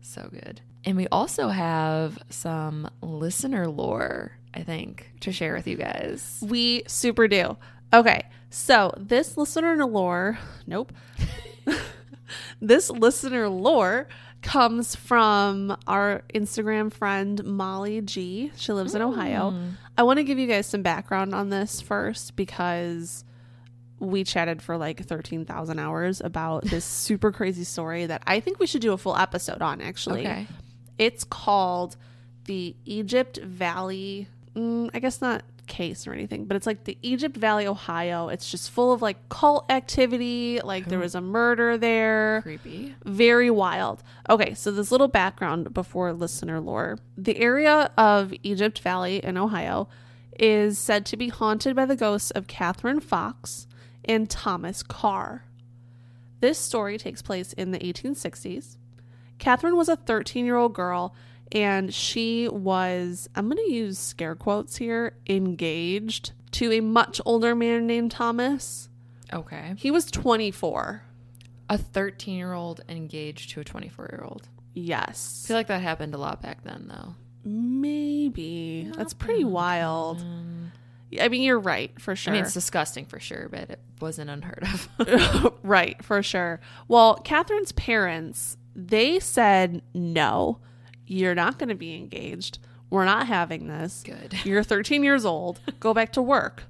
so good. And we also have some listener lore, I think, to share with you guys. We super do. Okay, so this listener lore, nope. (laughs) (laughs) this listener lore comes from our Instagram friend Molly G. She lives in Ohio. I want to give you guys some background on this first because we chatted for like 13,000 hours about this (laughs) super crazy story that I think we should do a full episode on actually. Okay. It's called the Egypt Valley. Mm, I guess not case or anything, but it's like the Egypt Valley, Ohio. It's just full of like cult activity. Like there was a murder there. Creepy. Very wild. Okay, so this little background before listener lore. The area of Egypt Valley in Ohio is said to be haunted by the ghosts of Catherine Fox and Thomas Carr. This story takes place in the 1860s. Catherine was a 13 year old girl and she was, I'm going to use scare quotes here, engaged to a much older man named Thomas. Okay. He was 24. A 13 year old engaged to a 24 year old. Yes. I feel like that happened a lot back then, though. Maybe. That's pretty wild. I mean, you're right, for sure. I mean, it's disgusting for sure, but it wasn't unheard of. (laughs) (laughs) right, for sure. Well, Catherine's parents, they said, no, you're not going to be engaged. We're not having this. Good. (laughs) You're 13 years old. Go back to work.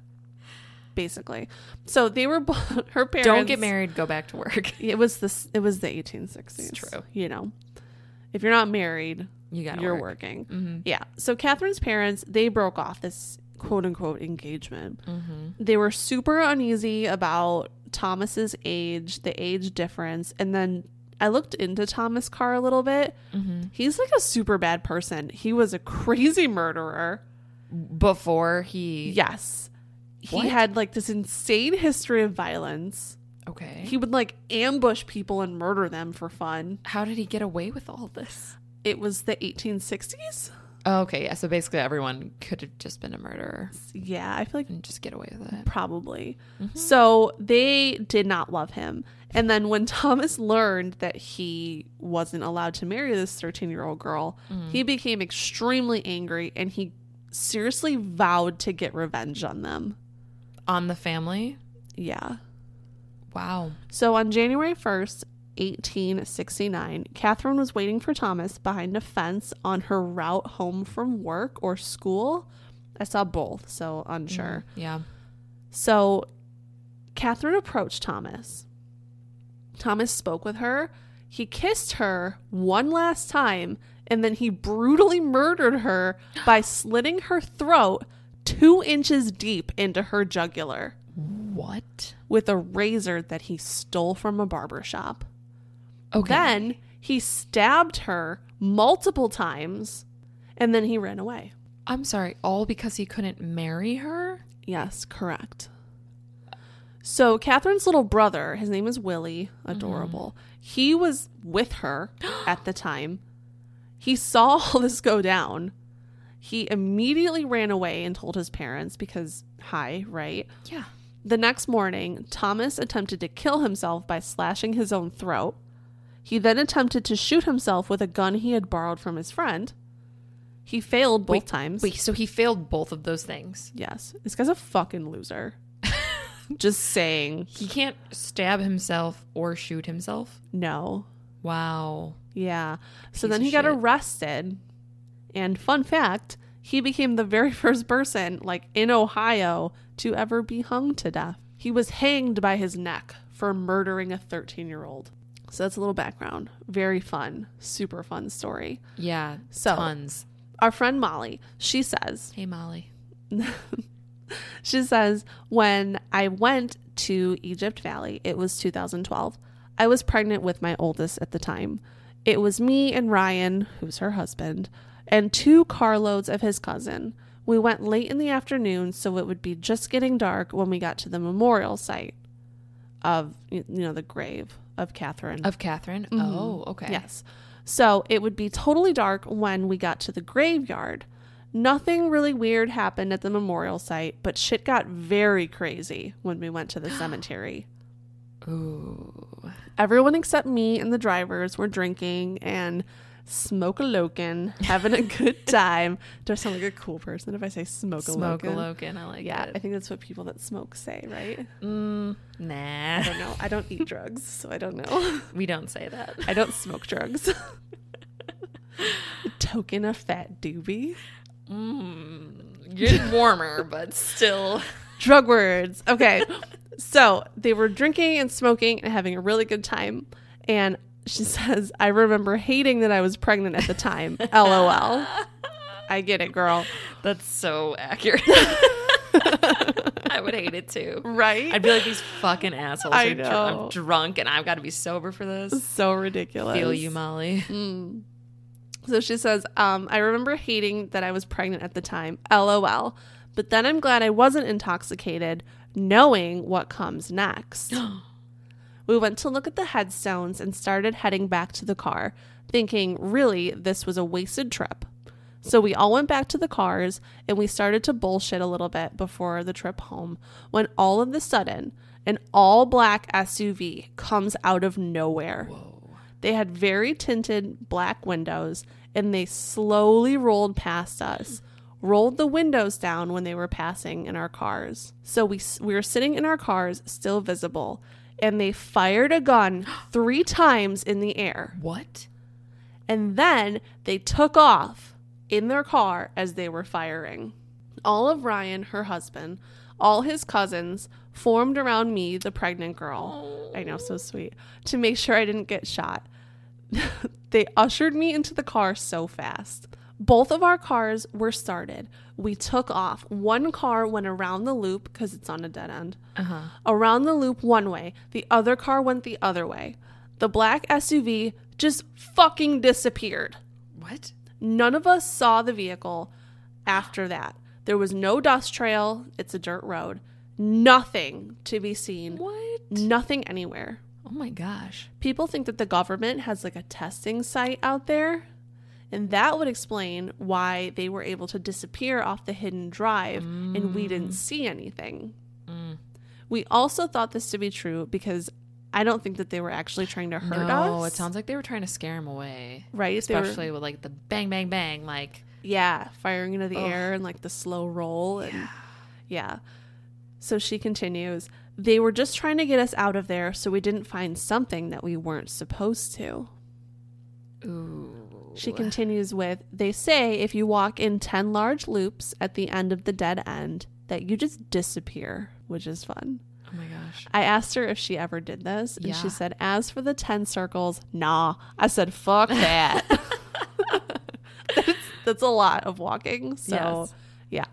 Basically. So they were (laughs) her parents Don't get married, go back to work. It was this it was the 1860s. It's true. You know. If you're not married, You gotta you're work. working. Mhm. Yeah. So Catherine's parents, they broke off this quote unquote engagement. Mm-hmm. They were super uneasy about Thomas's age, the age difference, and then I looked into Thomas Carr a little bit. Mm-hmm. He's like a super bad person. He was a crazy murderer. Before he. Yes. He had like this insane history of violence. Okay. He would like ambush people and murder them for fun. How did he get away with all this? It was the 1860s. Oh, okay, yeah. So basically, everyone could have just been a murderer Yeah, I feel like and just get away with it. probably. Mm-hmm. So they did not love him. And then when (laughs) Thomas learned that he wasn't allowed to marry this 13 year old girl, mm-hmm. he became extremely angry and he seriously vowed to get revenge on them. On the family? Yeah. Wow. So on January 1st, 1869, Catherine was waiting for Thomas behind a fence on her route home from work or school. I saw both, so unsure. Mm, yeah. So Catherine approached Thomas. Thomas spoke with her. He kissed her one last time, and then he brutally murdered her (gasps) by slitting her throat two inches deep into her jugular What? with a razor that he stole from a barber shop. Okay. Then he stabbed her multiple times, and then he ran away. I'm sorry, all because he couldn't marry her? Yes, correct. So Catherine's little brother, his name is Willie, adorable. Mm-hmm. He was with her (gasps) at the time. He saw (laughs) all this go down. He immediately ran away and told his parents because hi, right? Yeah. The next morning, Thomas attempted to kill himself by slashing his own throat. He then attempted to shoot himself with a gun he had borrowed from his friend. He failed both Wait, times. Wait, so he failed both of those things. Yes. This guy's a fucking loser. (laughs) Just saying. He can't stab himself or shoot himself. No. Wow. Yeah. So then he got shit. arrested. And fun fact, he became the very (laughs) first person, like in Ohio, to ever be hung to death. He was hanged by his neck for murdering a 13 year old. So that's a little background. Very fun, super fun story. Yeah. So- tons. Our friend Molly, she says, Hey, Molly. (laughs) She says, when I went to Egypt Valley, it was 2012. I was pregnant with my oldest at the time. It was me and Ryan, who's her husband, and two carloads of his cousin. We went late in the afternoon, so it would be just getting dark when we got to the memorial site of, you know, the grave of Catherine. Of Catherine? Mm-hmm. Oh, okay. Yes. So it would be totally dark when we got to the graveyard. Nothing really weird happened at the memorial site, but shit got very crazy when we went to the (gasps) cemetery. Ooh. Everyone except me and the drivers were drinking and smoke a lokin, having a (laughs) good time. Do I sound like a cool person if I say smoke a Smoke a? I like Yeah, I think that's what people that smoke say, right? Mm, nah. I don't know. I don't eat drugs, so I don't know. (laughs) We don't say that. I don't smoke drugs. (laughs) Token of fat doobie. Mm, getting warmer, but still. Drug words. Okay. so they were drinking and smoking and having a really good time. And she says, I remember hating that I was pregnant at the time. (laughs) LOL. I get it, girl. That's so accurate. (laughs) I would hate it too. Right? I'd be like, these fucking assholes I are dr- know. I'm drunk and I've got to be sober for this. so ridiculous. Feel you, Molly. So she says, um, I remember hating that I was pregnant at the time. LOL. But then I'm glad I wasn't intoxicated, knowing what comes next. (gasps) (gasps) (gasps) we went to look at the headstones and started heading back to the car, thinking really this was a wasted trip. So we all went back to the cars and we started to bullshit a little bit before the trip home when all of a sudden An all black SUV comes out of nowhere. They had very tinted black windows and they slowly rolled past us. Rolled the windows down when they were passing in our cars. So we we were sitting in our cars still visible and they fired a gun (gasps) 3 times in the air. What? And then they took off in their car as they were firing. All of Ryan, her husband, all his cousins formed around me, the pregnant girl. I know, so sweet, to make sure I didn't get shot. (laughs) they ushered me into the car so fast. Both of our cars were started. We took off. One car went around the loop because it's on a dead end. Uh-huh. Around the loop one way. The other car went the other way. The black SUV just fucking disappeared. What? None of us saw the vehicle after that. There was no dust trail. It's a dirt road. Nothing to be seen. What? Nothing anywhere. Oh my gosh. People think that the government has like a testing site out there. And that would explain why they were able to disappear off the hidden drive and we didn't mm. see anything. Mm. We also thought this to be true because I don't think that they were actually trying to hurt no, us. it sounds like they were trying to scare him away. right. They were- Especially with like the bang, bang, bang. Like, Yeah, firing into the air and like the slow roll and yeah. So she continues, they were just trying to get us out of there so we didn't find something that we weren't supposed to. ooh. She continues with, they say if you walk in 10 large loops at the end of the dead end that you just disappear, which is fun. Oh my gosh. I asked her if she ever did this, and she said, as for the 10 circles, nah. I said, fuck (laughs) that. that's, that's a lot of walking. So, Yes. yeah.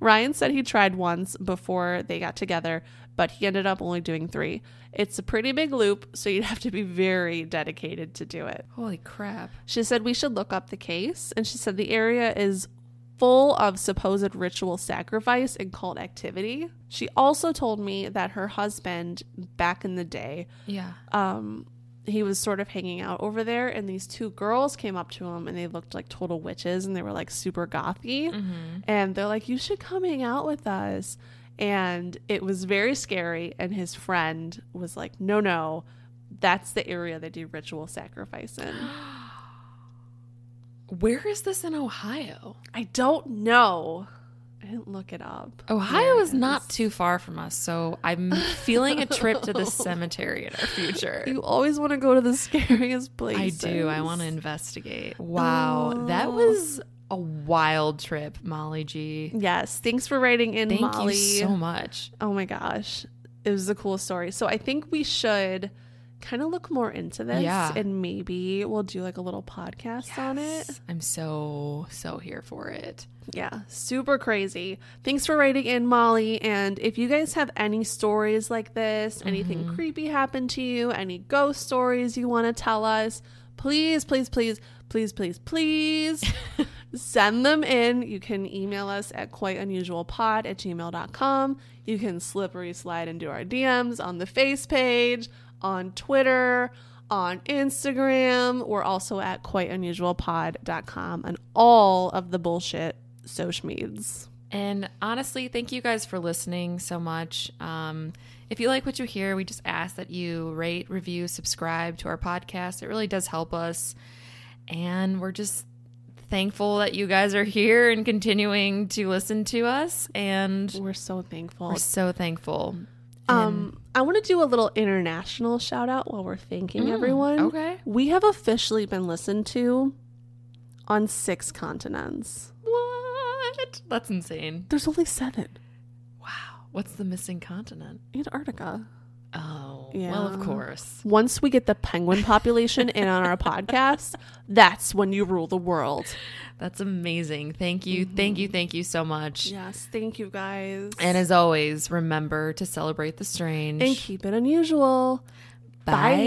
Ryan said he tried once before they got together, but he ended up only doing three. It's a pretty big loop, so you'd have to be very dedicated to do it. Holy crap. She said we should look up the case, and she said the area is full of supposed ritual sacrifice and cult activity. She also told me that her husband, back in the day, Yeah. um, he was sort of hanging out over there, and these two girls came up to him, and they looked like total witches, and they were like super gothy, and they're like, "You should come hang out with us." And it was very scary. And his friend was like, "No, no, that's the area they do ritual sacrifice in." (gasps) Where is this in Ohio? I don't know. I didn't look it up. Ohio is not too far from us, so I'm feeling a trip to the (laughs) cemetery in our future. You always want to go to the (laughs) scariest place. I do. I want to investigate. Wow. That oh. was a wild trip, Molly G. Yes. Thanks for writing in, Thank Molly. you so much. Oh my gosh. It was a cool story. So I think we should kind of look more into this Yeah. and maybe we'll do like a little podcast on it. I'm so, so here for it. Yeah, super crazy. Thanks for writing in, Molly. And if you guys have any stories like this, anything mm-hmm. creepy happened to you, any ghost stories you want to tell us, please, please, please, please, please, please send them in. You can email us at quiteunusualpod at gmail.com. You can slippery slide into our DMs on the face page, on Twitter, on Instagram. We're also at quiteunusualpod.com and all of the bullshit social medias. And honestly, thank you guys for listening so much. Um, if you like what you hear, we just ask that you rate, review, subscribe to our podcast. It really does help us. And we're just thankful that you guys are here and continuing to listen to us. And We're so thankful. we're so thankful. Um, I want to do a little international shout out while we're thanking everyone. okay. We have officially been listened to on six continents. What? That's insane. There's only seven. Wow. What's the missing continent? Antarctica. Oh, Yeah. well, of course. Once we get the penguin population in on our podcast, (laughs) that's when you rule the world. That's amazing. Thank you. Mm-hmm. Thank you. Thank you so much. Yes, thank you guys. And as always, remember to celebrate the strange. and keep it unusual. Bye.